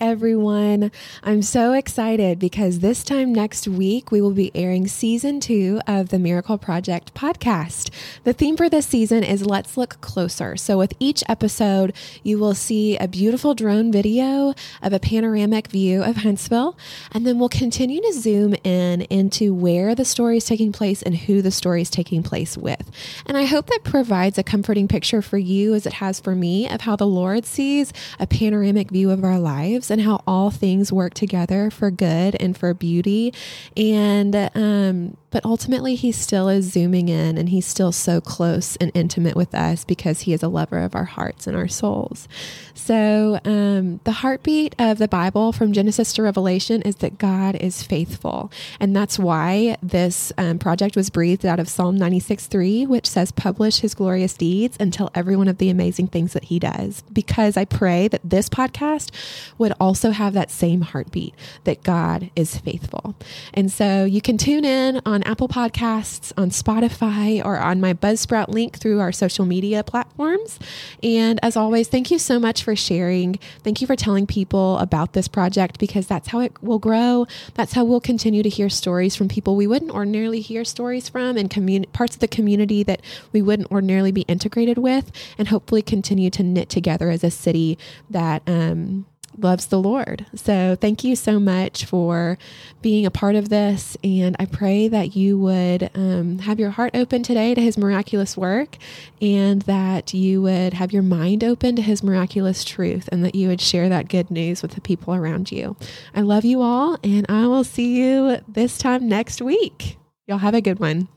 everyone. I'm so excited because this time next week, we will be airing season two of the Miracle Project podcast. The theme for this season is Let's Look Closer. So, with each episode, you will see a beautiful drone video of a panoramic view of Huntsville, and then we'll continue to zoom in into where the story is taking place and who the story is taking place with. And I hope that provides a comforting picture for you, as it has for me, of how the Lord sees a panoramic view of our lives and how all things work together for good and for beauty. And um, but ultimately, he still is zooming in and he's still so close and intimate with us because he is a lover of our hearts and our souls. So, um, the heartbeat of the Bible from Genesis to Revelation is that God is faithful. And that's why this um, project was breathed out of Psalm 96 3, which says, Publish his glorious deeds and tell everyone of the amazing things that he does. Because I pray that this podcast would also have that same heartbeat that God is faithful. And so, you can tune in on Apple Podcasts, on Spotify, or on my Buzzsprout link through our social media platforms. And as always, thank you so much for sharing. Thank you for telling people about this project because that's how it will grow. That's how we'll continue to hear stories from people we wouldn't ordinarily hear stories from and commun- parts of the community that we wouldn't ordinarily be integrated with, and hopefully continue to knit together as a city that um, loves the Lord. So thank you so much for being a part of this. And I pray that you would um, have your heart open today to his miraculous work and that you would have your mind open to his miraculous truth and that you would share that good news with the people around you. I love you all, and I will see you this time next week. Y'all have a good one.